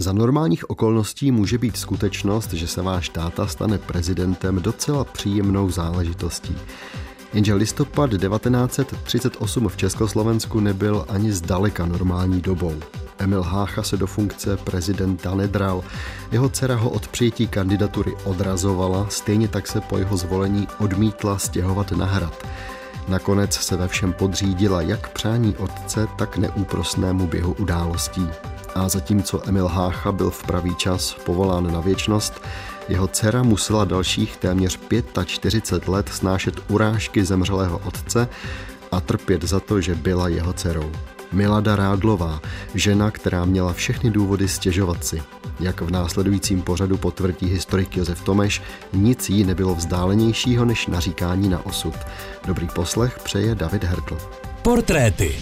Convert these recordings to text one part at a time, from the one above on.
Za normálních okolností může být skutečnost, že se váš táta stane prezidentem docela příjemnou záležitostí. Jenže listopad 1938 v Československu nebyl ani zdaleka normální dobou. Emil Hácha se do funkce prezidenta nedral. Jeho dcera ho od přijetí kandidatury odrazovala, stejně tak se po jeho zvolení odmítla stěhovat na hrad. Nakonec se ve všem podřídila jak přání otce, tak neúprosnému běhu událostí. A zatímco Emil Hácha byl v pravý čas povolán na věčnost, jeho dcera musela dalších téměř 45 let snášet urážky zemřelého otce a trpět za to, že byla jeho dcerou. Milada Rádlová, žena, která měla všechny důvody stěžovat si. Jak v následujícím pořadu potvrdí historik Josef Tomeš, nic jí nebylo vzdálenějšího než naříkání na osud. Dobrý poslech přeje David Hertl. Portréty.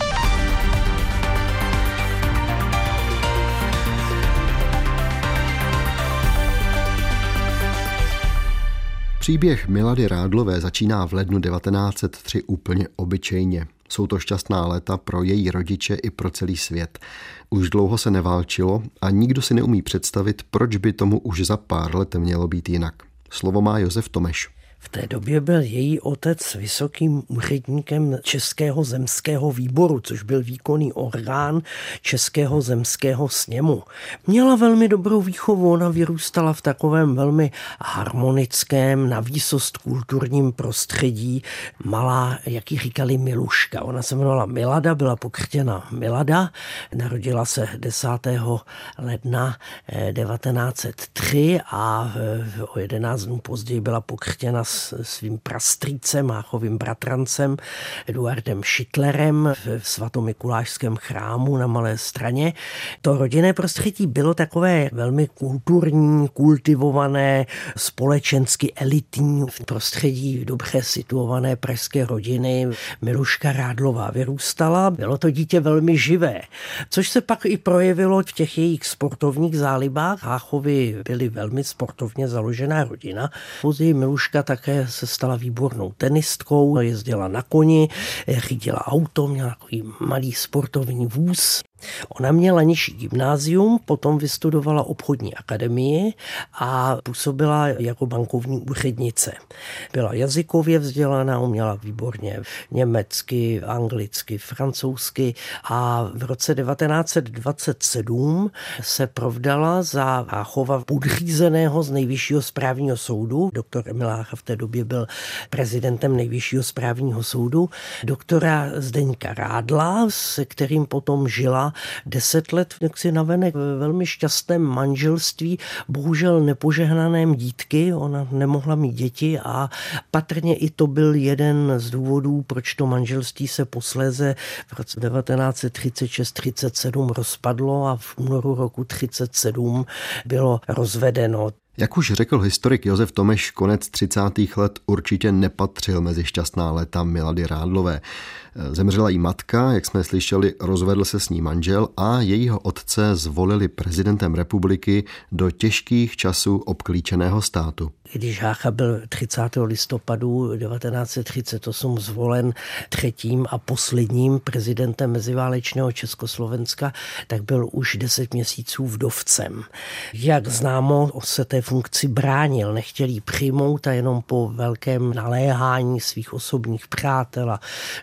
Příběh Milady Rádlové začíná v lednu 1903 úplně obyčejně. Jsou to šťastná léta pro její rodiče i pro celý svět. Už dlouho se neválčilo a nikdo si neumí představit, proč by tomu už za pár let mělo být jinak. Slovo má Josef Tomeš. V té době byl její otec vysokým úředníkem Českého zemského výboru, což byl výkonný orgán Českého zemského sněmu. Měla velmi dobrou výchovu, ona vyrůstala v takovém velmi harmonickém, na výsost kulturním prostředí. Malá, jak ji říkali, Miluška. Ona se jmenovala Milada, byla pokřtěna Milada, narodila se 10. ledna 1903 eh, a eh, o 11 dnů později byla pokřtěna s svým prastrýcem, Máchovým bratrancem Eduardem Šitlerem v svatomikulášském chrámu na Malé straně. To rodinné prostředí bylo takové velmi kulturní, kultivované, společensky elitní v prostředí dobře situované pražské rodiny. Miluška Rádlová vyrůstala, bylo to dítě velmi živé, což se pak i projevilo v těch jejich sportovních zálibách. Háchovi byli velmi sportovně založená rodina. Později Miluška tak také se stala výbornou tenistkou, jezdila na koni, řídila auto, měla takový malý sportovní vůz. Ona měla nižší gymnázium, potom vystudovala obchodní akademii a působila jako bankovní úřednice. Byla jazykově vzdělaná, uměla výborně německy, anglicky, francouzsky a v roce 1927 se provdala za Háchova podřízeného z nejvyššího správního soudu. Doktor Emil Hácha v té době byl prezidentem nejvyššího správního soudu. Doktora Zdeňka Rádla, se kterým potom žila deset let jaksi navenek ve velmi šťastném manželství, bohužel nepožehnaném dítky, ona nemohla mít děti a patrně i to byl jeden z důvodů, proč to manželství se posléze v roce 1936-37 rozpadlo a v únoru roku 37 bylo rozvedeno. Jak už řekl historik Josef Tomeš, konec 30. let určitě nepatřil mezi šťastná léta Milady Rádlové. Zemřela jí matka, jak jsme slyšeli, rozvedl se s ní manžel a jejího otce zvolili prezidentem republiky do těžkých časů obklíčeného státu. Když Hácha byl 30. listopadu 1938 zvolen třetím a posledním prezidentem meziválečného Československa, tak byl už deset měsíců vdovcem. Jak známo, se té funkci bránil, nechtěl ji přijmout a jenom po velkém naléhání svých osobních přátel a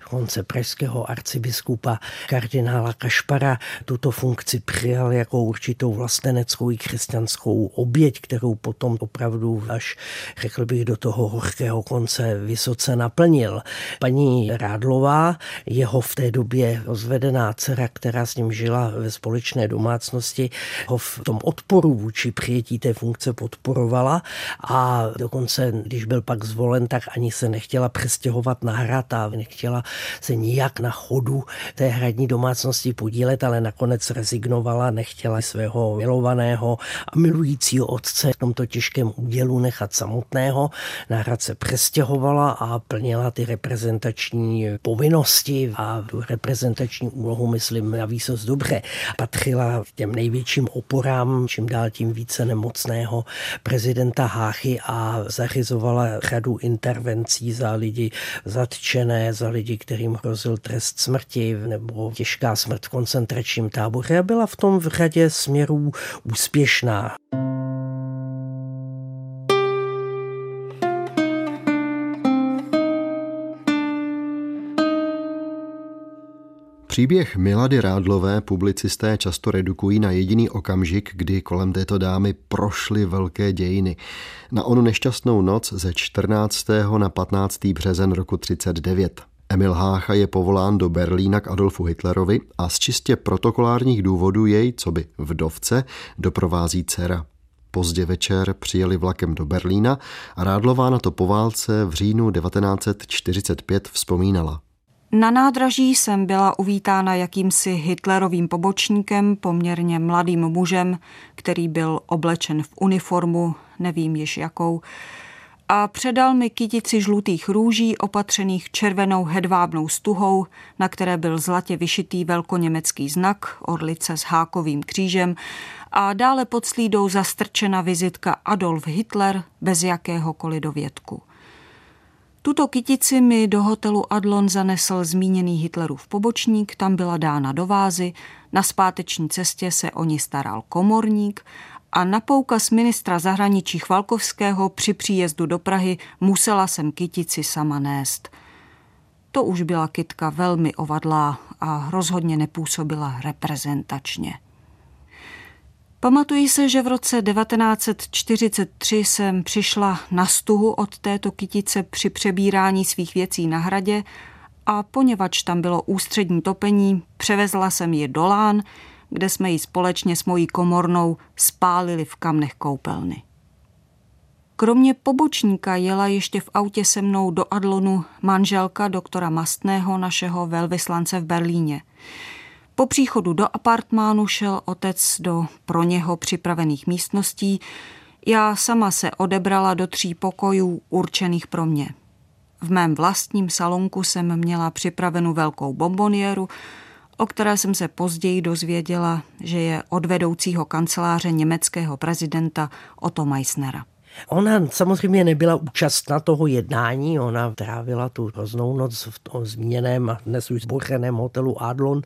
konce pražského arcibiskupa kardinála Kašpara tuto funkci přijal jako určitou vlasteneckou i křesťanskou oběť, kterou potom opravdu až, řekl bych, do toho hořkého konce vysoce naplnil. Paní Rádlová, jeho v té době rozvedená dcera, která s ním žila ve společné domácnosti, ho v tom odporu vůči přijetí té funkce podporovala a dokonce, když byl pak zvolen, tak ani se nechtěla přestěhovat na hrad a nechtěla se nijak na chodu té hradní domácnosti podílet, ale nakonec rezignovala, nechtěla svého milovaného a milujícího otce v tomto těžkém údělu nechat Hrad samotného. Na hrad se přestěhovala a plnila ty reprezentační povinnosti a reprezentační úlohu, myslím, na výsost dobře. Patřila těm největším oporám, čím dál tím více nemocného prezidenta Háchy a zařizovala řadu intervencí za lidi zatčené, za lidi, kterým hrozil trest smrti nebo těžká smrt v koncentračním táboře a byla v tom v řadě směrů úspěšná. Příběh Milady Rádlové publicisté často redukují na jediný okamžik, kdy kolem této dámy prošly velké dějiny. Na onu nešťastnou noc ze 14. na 15. březen roku 39. Emil Hácha je povolán do Berlína k Adolfu Hitlerovi a z čistě protokolárních důvodů jej, co by vdovce, doprovází dcera. Pozdě večer přijeli vlakem do Berlína a Rádlová na to po válce v říjnu 1945 vzpomínala. Na nádraží jsem byla uvítána jakýmsi Hitlerovým pobočníkem, poměrně mladým mužem, který byl oblečen v uniformu, nevím již jakou, a předal mi kytici žlutých růží opatřených červenou hedvábnou stuhou, na které byl zlatě vyšitý velkoněmecký znak, orlice s hákovým křížem a dále pod slídou zastrčena vizitka Adolf Hitler bez jakéhokoliv dovědku. Tuto kytici mi do hotelu Adlon zanesl zmíněný Hitlerův pobočník, tam byla dána do vázy, na zpáteční cestě se o ní staral komorník a na poukaz ministra zahraničí Chvalkovského při příjezdu do Prahy musela jsem kytici sama nést. To už byla kytka velmi ovadlá a rozhodně nepůsobila reprezentačně. Pamatuji se, že v roce 1943 jsem přišla na stuhu od této kytice při přebírání svých věcí na hradě a poněvadž tam bylo ústřední topení, převezla jsem ji do Lán, kde jsme ji společně s mojí komornou spálili v kamnech koupelny. Kromě pobočníka jela ještě v autě se mnou do Adlonu manželka doktora Mastného, našeho velvyslance v Berlíně. Po příchodu do apartmánu šel otec do pro něho připravených místností. Já sama se odebrala do tří pokojů určených pro mě. V mém vlastním salonku jsem měla připravenou velkou bombonieru, o které jsem se později dozvěděla, že je od vedoucího kanceláře německého prezidenta Otto Meissnera. Ona samozřejmě nebyla účastna toho jednání, ona trávila tu hroznou noc v tom zmíněném a dnes už zbořeném hotelu Adlon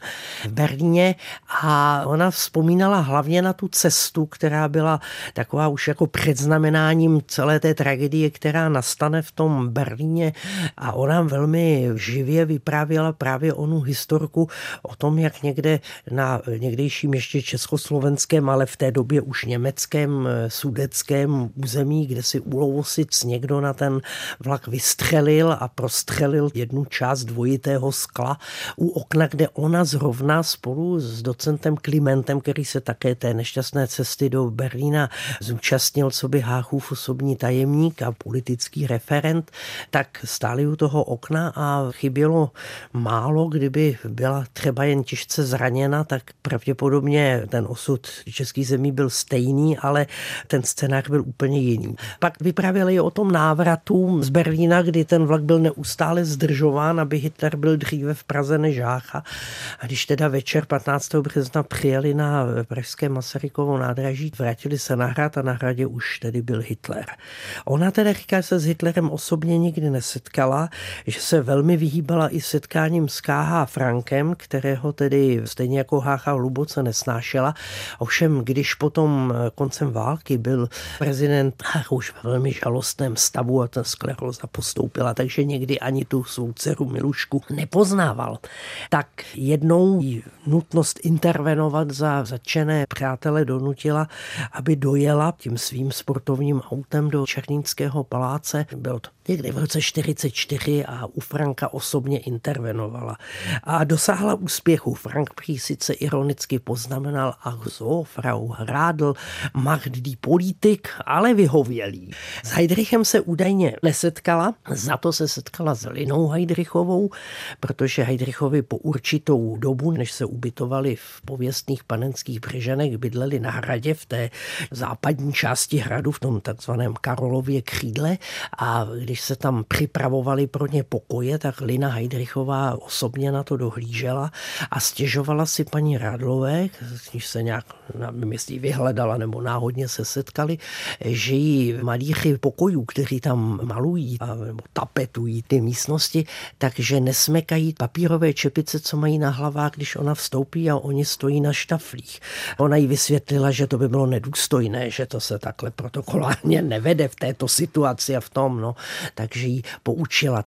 v Berlíně a ona vzpomínala hlavně na tu cestu, která byla taková už jako předznamenáním celé té tragédie, která nastane v tom Berlíně. A ona velmi živě vyprávěla právě onu historku o tom, jak někde na někdejším ještě československém, ale v té době už německém sudeckém území území, kde si u Lovosic někdo na ten vlak vystřelil a prostřelil jednu část dvojitého skla u okna, kde ona zrovna spolu s docentem Klimentem, který se také té nešťastné cesty do Berlína zúčastnil, co by Háchův osobní tajemník a politický referent, tak stáli u toho okna a chybělo málo, kdyby byla třeba jen těžce zraněna, tak pravděpodobně ten osud českých zemí byl stejný, ale ten scénář byl úplně jiný. Pak vyprávěli o tom návratu z Berlína, kdy ten vlak byl neustále zdržován, aby Hitler byl dříve v Praze než Žácha. A když teda večer 15. března přijeli na pražské Masarykovo nádraží, vrátili se na hrad a na hradě už tedy byl Hitler. Ona teda říká, že se s Hitlerem osobně nikdy nesetkala, že se velmi vyhýbala i setkáním s K.H. Frankem, kterého tedy stejně jako Hácha hluboce nesnášela. Ovšem, když potom koncem války byl prezident ach, už ve velmi žalostném stavu a ta skleróza postoupila, takže někdy ani tu svou dceru Milušku nepoznával. Tak jednou nutnost intervenovat za začené přátele donutila, aby dojela tím svým sportovním autem do Černínského paláce. Bylo to někdy v roce 44 a u Franka osobně intervenovala. A dosáhla úspěchu. Frank prý sice ironicky poznamenal, ach so, Frau Rádl, macht die politik, ale vyhovělý. S Heidrichem se údajně nesetkala, za to se setkala s Linou Heidrichovou, protože Heidrichovi po určitou dobu, než se ubytovali v pověstných panenských Břežanech, bydleli na hradě v té západní části hradu, v tom takzvaném Karolově křídle a když se tam připravovali pro ně pokoje, tak Lina Heidrichová osobně na to dohlížela a stěžovala si paní Rádlové, když se nějak, nevím, jestli vyhledala nebo náhodně se setkali, že jí malíři pokojů, kteří tam malují a, nebo tapetují ty místnosti, takže nesmekají papírové čepice, co mají na hlavách, když ona vstoupí a oni stojí na štaflích. Ona jí vysvětlila, že to by bylo nedůstojné, že to se takhle protokolárně nevede v této situaci a v tom, no, takže ji poučila.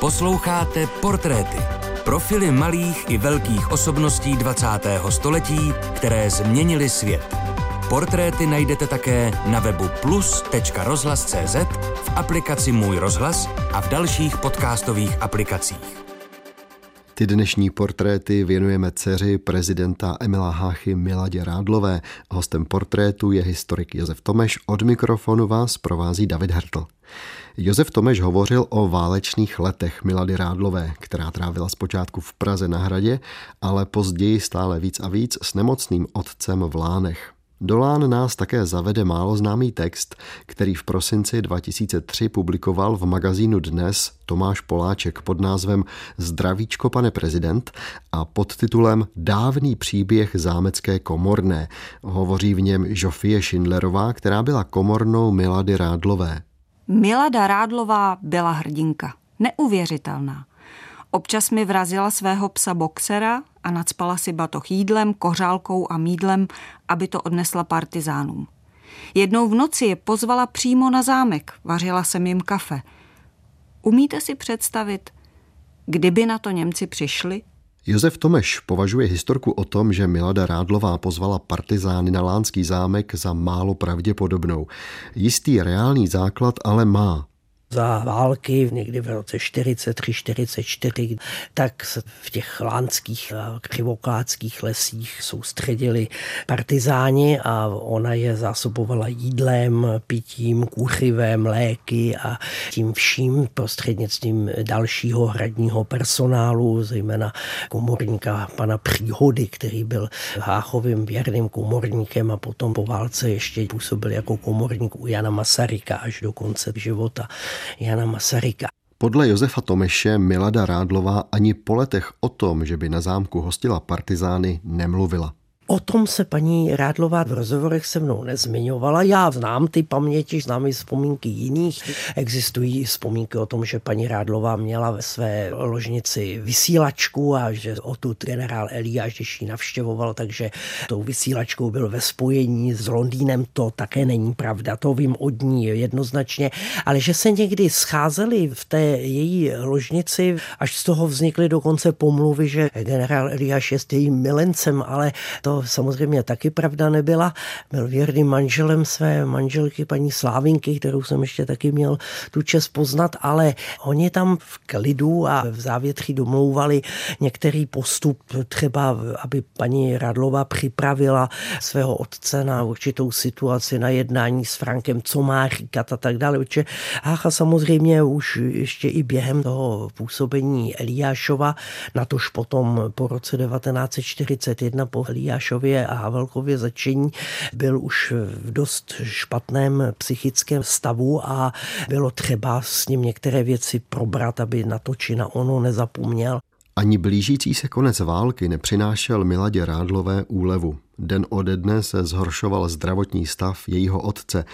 Posloucháte Portréty. Profily malých i velkých osobností 20. století, které změnily svět. Portréty najdete také na webu plus.rozhlas.cz, v aplikaci Můj rozhlas a v dalších podcastových aplikacích. Ty dnešní portréty věnujeme dceři prezidenta Emila Háchy Miladě Rádlové. Hostem portrétu je historik Josef Tomeš. Od mikrofonu vás provází David Hertl. Josef Tomeš hovořil o válečných letech Milady Rádlové, která trávila zpočátku v Praze na hradě, ale později stále víc a víc s nemocným otcem v Lánech. Dolán nás také zavede málo známý text, který v prosinci 2003 publikoval v magazínu Dnes Tomáš Poláček pod názvem Zdravíčko, pane prezident a pod titulem Dávný příběh zámecké komorné. Hovoří v něm Žofie Schindlerová, která byla komornou Milady Rádlové. Milada Rádlová byla hrdinka. Neuvěřitelná. Občas mi vrazila svého psa boxera a nadspala si batoh jídlem, kořálkou a mídlem, aby to odnesla partizánům. Jednou v noci je pozvala přímo na zámek, vařila jsem jim kafe. Umíte si představit, kdyby na to Němci přišli? Josef Tomeš považuje historku o tom, že Milada Rádlová pozvala partizány na Lánský zámek za málo pravděpodobnou. Jistý reálný základ ale má za války, někdy v roce 43, 44, tak se v těch lánských a krivokláckých lesích soustředili partizáni a ona je zásobovala jídlem, pitím, kůřivem, léky a tím vším prostřednictvím dalšího hradního personálu, zejména komorníka pana Příhody, který byl Háchovým věrným komorníkem a potom po válce ještě působil jako komorník u Jana Masaryka až do konce života. Jana Masaryka. Podle Josefa Tomeše Milada Rádlová ani po letech o tom, že by na zámku hostila partizány, nemluvila. O tom se paní Rádlová v rozhovorech se mnou nezmiňovala. Já znám ty paměti, znám i vzpomínky jiných. Existují vzpomínky o tom, že paní Rádlová měla ve své ložnici vysílačku a že o tu generál Eliáš, když ji navštěvoval, takže tou vysílačkou byl ve spojení s Londýnem. To také není pravda, to vím od ní jednoznačně. Ale že se někdy scházeli v té její ložnici, až z toho vznikly dokonce pomluvy, že generál Eliáš je jejím milencem, ale to samozřejmě taky pravda nebyla. Byl věrným manželem své manželky paní Slávinky, kterou jsem ještě taky měl tu čest poznat, ale oni tam v klidu a v závětří domlouvali některý postup, třeba aby paní Radlova připravila svého otce na určitou situaci na jednání s Frankem, co má říkat a tak dále. Protože Hácha samozřejmě už ještě i během toho působení Eliášova, natož potom po roce 1941 po Eliáš Babišově a Havelkově začení byl už v dost špatném psychickém stavu a bylo třeba s ním některé věci probrat, aby na to či na ono nezapomněl. Ani blížící se konec války nepřinášel Miladě Rádlové úlevu. Den ode dne se zhoršoval zdravotní stav jejího otce.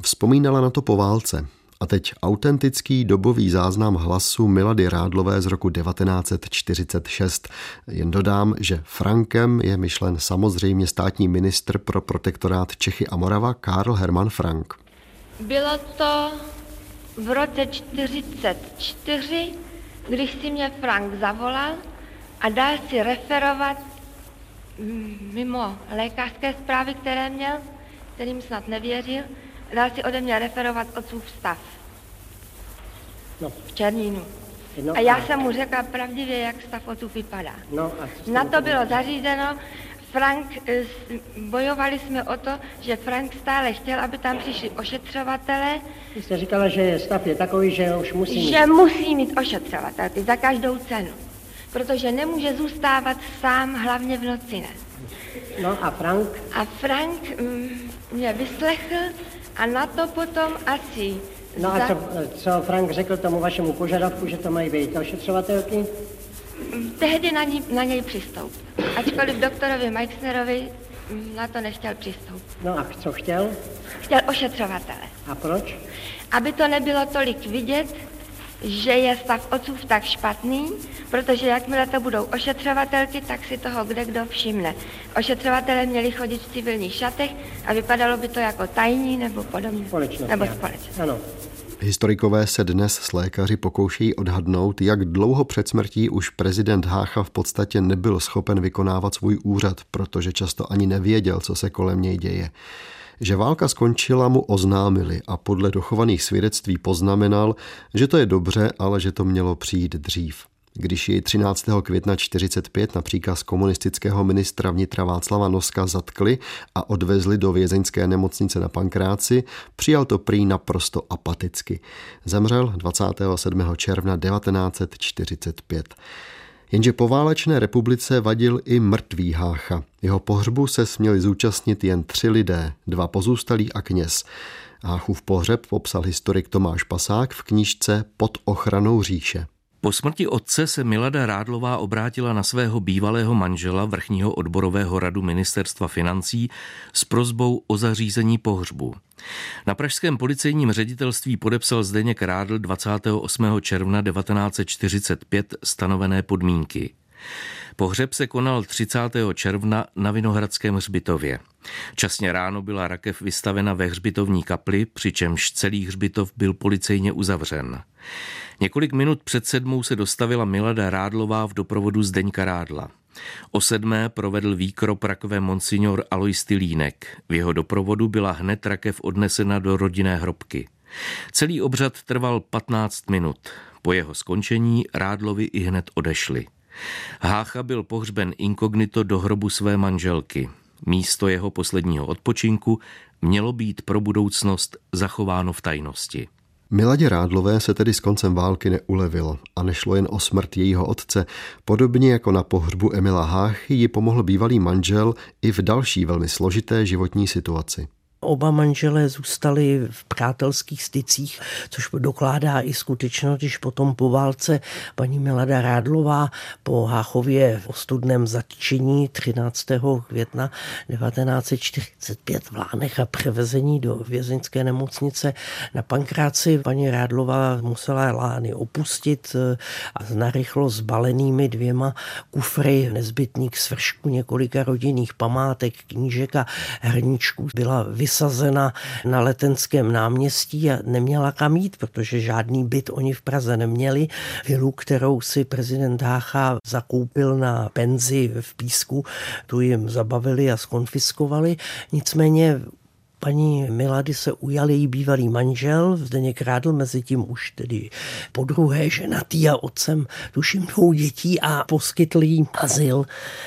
Vzpomínala na to po válce. A teď autentický dobový záznam hlasu Milady Rádlové z roku 1946. Jen dodám, že Frankem je myšlen samozřejmě státní ministr pro protektorát Čechy a Morava Karl Hermann Frank. Bylo to v roce 1944, když si mě Frank zavolal a dal si referovat mimo lékařské zprávy, které měl, kterým snad nevěřil, dal si ode mě referovat otcův stav. no. v Černínu. No, a já jsem mu řekla pravdivě, jak stav odsud vypadá. No, a Na to bylo zařízeno, Frank, eh, bojovali jsme o to, že Frank stále chtěl, aby tam přišli ošetřovatele. Vy jste říkala, že stav je takový, že už musí mít. Že musí mít ošetřovatele, za každou cenu. Protože nemůže zůstávat sám, hlavně v noci ne. No a Frank? A Frank mm, mě vyslechl a na to potom asi... No a co, co Frank řekl tomu vašemu požadavku, že to mají být ošetřovatelky? Tehdy na, ní, na něj přistoupil. Ačkoliv doktorovi Meixnerovi na to nechtěl přistoupit. No a co chtěl? Chtěl ošetřovatele. A proč? Aby to nebylo tolik vidět, že je stav otcův tak špatný, protože jakmile to budou ošetřovatelky, tak si toho kde kdo všimne. Ošetřovatelé měli chodit v civilních šatech a vypadalo by to jako tajní nebo podobně. Společnost. Nebo společnost. Ano. Historikové se dnes s lékaři pokoušejí odhadnout, jak dlouho před smrtí už prezident Hácha v podstatě nebyl schopen vykonávat svůj úřad, protože často ani nevěděl, co se kolem něj děje. Že válka skončila mu oznámili a podle dochovaných svědectví poznamenal, že to je dobře, ale že to mělo přijít dřív. Když jej 13. května 45 na příkaz komunistického ministra vnitra Václava Noska zatkli a odvezli do vězeňské nemocnice na Pankráci, přijal to prý naprosto apaticky. Zemřel 27. června 1945. Jenže po válečné republice vadil i mrtvý Hácha. Jeho pohřbu se směli zúčastnit jen tři lidé, dva pozůstalí a kněz. Háchův pohřeb popsal historik Tomáš Pasák v knížce Pod ochranou říše. Po smrti otce se Milada Rádlová obrátila na svého bývalého manžela vrchního odborového radu ministerstva financí s prozbou o zařízení pohřbu. Na pražském policejním ředitelství podepsal Zdeněk Rádl 28. června 1945 stanovené podmínky. Pohřeb se konal 30. června na Vinohradském hřbitově. Časně ráno byla rakev vystavena ve hřbitovní kapli, přičemž celý hřbitov byl policejně uzavřen. Několik minut před sedmou se dostavila Milada Rádlová v doprovodu Zdeňka Rádla. O sedmé provedl výkrop rakve monsignor Alois Tylínek. V jeho doprovodu byla hned rakev odnesena do rodinné hrobky. Celý obřad trval 15 minut. Po jeho skončení Rádlovi i hned odešli. Hácha byl pohřben inkognito do hrobu své manželky. Místo jeho posledního odpočinku mělo být pro budoucnost zachováno v tajnosti. Miladě Rádlové se tedy s koncem války neulevilo a nešlo jen o smrt jejího otce. Podobně jako na pohřbu Emila Háchy ji pomohl bývalý manžel i v další velmi složité životní situaci. Oba manželé zůstali v přátelských stycích, což dokládá i skutečnost, když potom po válce paní Milada Rádlová po Háchově v ostudném zatčení 13. května 1945 v Lánech a převezení do vězeňské nemocnice na Pankráci paní Rádlová musela Lány opustit a narychlo s balenými dvěma kufry nezbytných svršku několika rodinných památek, knížek a hrníčků byla vys vysazena na letenském náměstí a neměla kam jít, protože žádný byt oni v Praze neměli. Vilu, kterou si prezident Hácha zakoupil na penzi v Písku, tu jim zabavili a skonfiskovali. Nicméně Paní Milady se ujal její bývalý manžel, Zdeněk Rádl, mezi tím už tedy po druhé ženatý a otcem tuším dvou dětí a poskytl jí azyl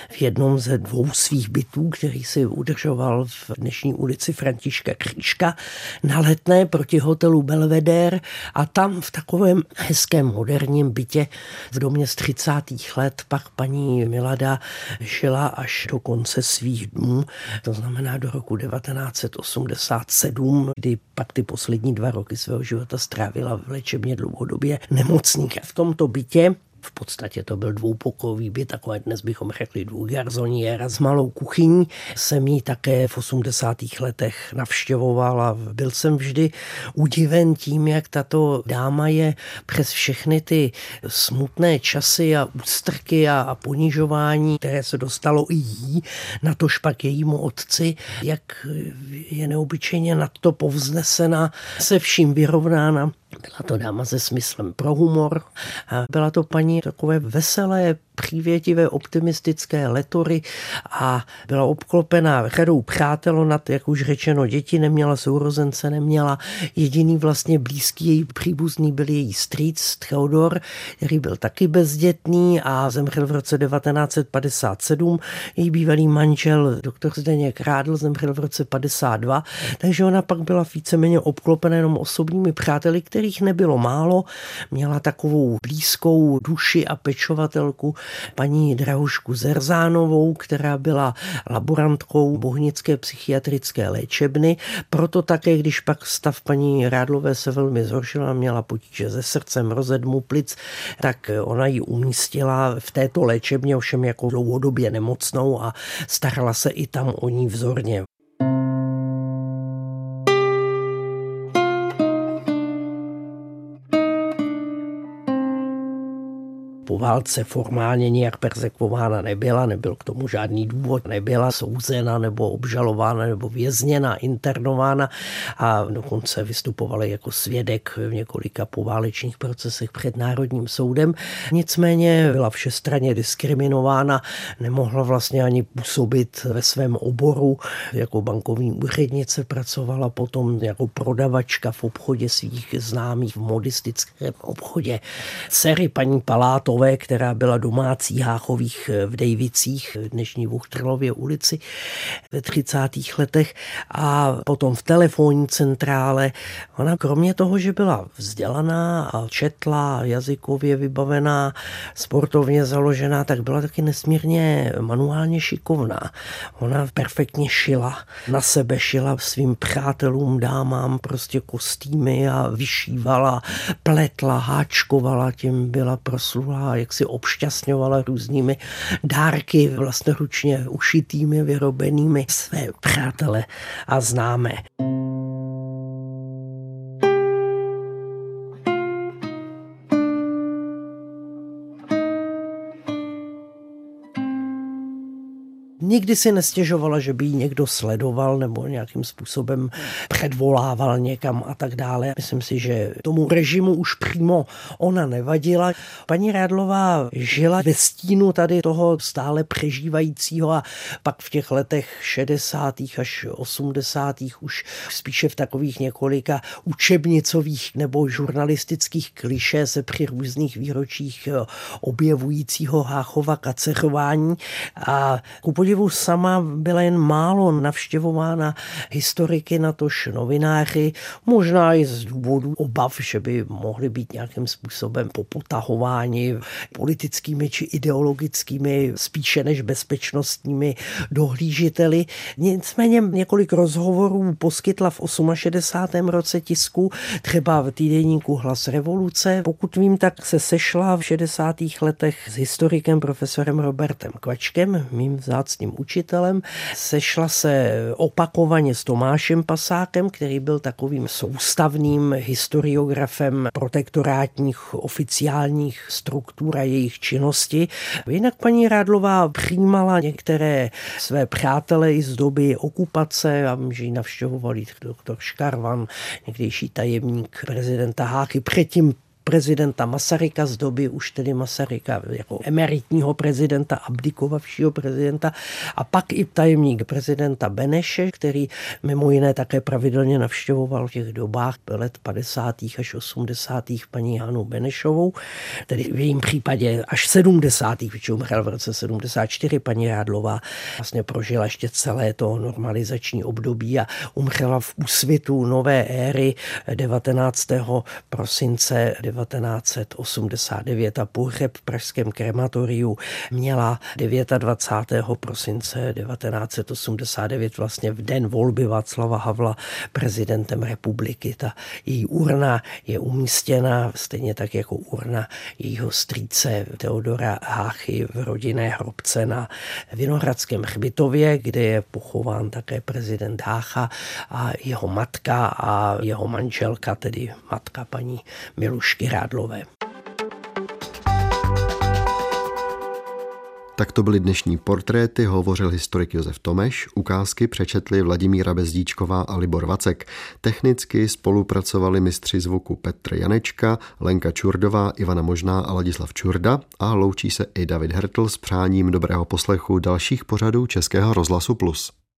v jednom ze dvou svých bytů, který si udržoval v dnešní ulici Františka Křížka na letné proti hotelu Belvedere a tam v takovém hezkém moderním bytě v domě z 30. let pak paní Milada žila až do konce svých dnů, to znamená do roku 1908 87, kdy pak ty poslední dva roky svého života strávila v léčebně dlouhodobě nemocných. V tomto bytě v podstatě to byl dvoupokový byt, takové dnes bychom řekli dvougarzoniéra s malou kuchyní. Jsem ji také v 80. letech navštěvoval a byl jsem vždy udiven tím, jak tato dáma je přes všechny ty smutné časy a ústrky a, a ponižování, které se dostalo i jí, na to špak jejímu otci, jak je neobyčejně nad to povznesena, se vším vyrovnána byla to dáma se smyslem pro humor a byla to paní takové veselé přívětivé, optimistické letory a byla obklopená řadou přátel, nad, jak už řečeno, děti neměla, sourozence neměla. Jediný vlastně blízký její příbuzný byl její strýc Theodor, který byl taky bezdětný a zemřel v roce 1957. Její bývalý manžel, doktor Zdeněk Rádl, zemřel v roce 52, takže ona pak byla víceméně obklopená jenom osobními přáteli, kterých nebylo málo. Měla takovou blízkou duši a pečovatelku paní Drahušku Zerzánovou, která byla laborantkou Bohnické psychiatrické léčebny. Proto také, když pak stav paní Rádlové se velmi zhoršil a měla potíže se srdcem, rozedmu plic, tak ona ji umístila v této léčebně, ovšem jako dlouhodobě nemocnou a starala se i tam o ní vzorně. Válce formálně nějak persekvována nebyla, nebyl k tomu žádný důvod, nebyla souzena nebo obžalována nebo vězněna, internována a dokonce vystupovala jako svědek v několika poválečných procesech před Národním soudem. Nicméně byla všestranně diskriminována, nemohla vlastně ani působit ve svém oboru. Jako bankovní úřednice pracovala potom jako prodavačka v obchodě svých známých v modistickém obchodě. Dcery paní Palátové Havlové, která byla domácí Háchových eh, v Dejvicích, v dnešní Vuchtrlově ulici ve 30. letech a potom v telefonní centrále. Ona kromě toho, že byla vzdělaná a četla, jazykově vybavená, sportovně založená, tak byla taky nesmírně manuálně šikovná. Ona perfektně šila, na sebe šila svým přátelům, dámám prostě kostýmy a vyšívala, pletla, háčkovala, tím byla proslulá jak si obšťastňovala různými dárky vlastnoručně ušitými, vyrobenými své přátele a známé. Nikdy si nestěžovala, že by ji někdo sledoval nebo nějakým způsobem předvolával někam a tak dále. Myslím si, že tomu režimu už přímo ona nevadila. Paní Rádlová žila ve stínu tady toho stále přežívajícího a pak v těch letech 60. až 80. už spíše v takových několika učebnicových nebo žurnalistických kliše se při různých výročích objevujícího Háchova kacerování a ku podivu Kijevu sama byla jen málo navštěvována historiky, natož novináři, možná i z důvodu obav, že by mohli být nějakým způsobem poputahováni politickými či ideologickými, spíše než bezpečnostními dohlížiteli. Nicméně několik rozhovorů poskytla v 68. roce tisku, třeba v týdenníku Hlas revoluce. Pokud vím, tak se sešla v 60. letech s historikem profesorem Robertem Kvačkem, mým vzácným učitelem. Sešla se opakovaně s Tomášem Pasákem, který byl takovým soustavným historiografem protektorátních oficiálních struktur a jejich činnosti. Jinak paní Rádlová přijímala některé své přátele i z doby okupace a že ji navštěvovali doktor Škarvan, někdejší tajemník prezidenta Háky. Předtím prezidenta Masaryka z doby už tedy Masaryka jako emeritního prezidenta, abdikovavšího prezidenta a pak i tajemník prezidenta Beneše, který mimo jiné také pravidelně navštěvoval v těch dobách let 50. až 80. paní Hanu Benešovou, tedy v jejím případě až 70. většinou umřel v roce 74 paní Rádlová vlastně prožila ještě celé to normalizační období a umřela v úsvitu nové éry 19. prosince 1989 a pohřeb v pražském krematoriu měla 29. prosince 1989 vlastně v den volby Václava Havla prezidentem republiky. Ta její urna je umístěna stejně tak jako urna jejího strýce Teodora Háchy v rodinné hrobce na Vinohradském hřbitově, kde je pochován také prezident Hácha a jeho matka a jeho manželka, tedy matka paní Milušky Rádlové. Tak to byly dnešní portréty, hovořil historik Josef Tomeš, ukázky přečetli Vladimíra Bezdíčková a Libor Vacek. Technicky spolupracovali mistři zvuku Petr Janečka, Lenka Čurdová, Ivana Možná a Ladislav Čurda a loučí se i David Hertl s přáním dobrého poslechu dalších pořadů Českého rozhlasu Plus.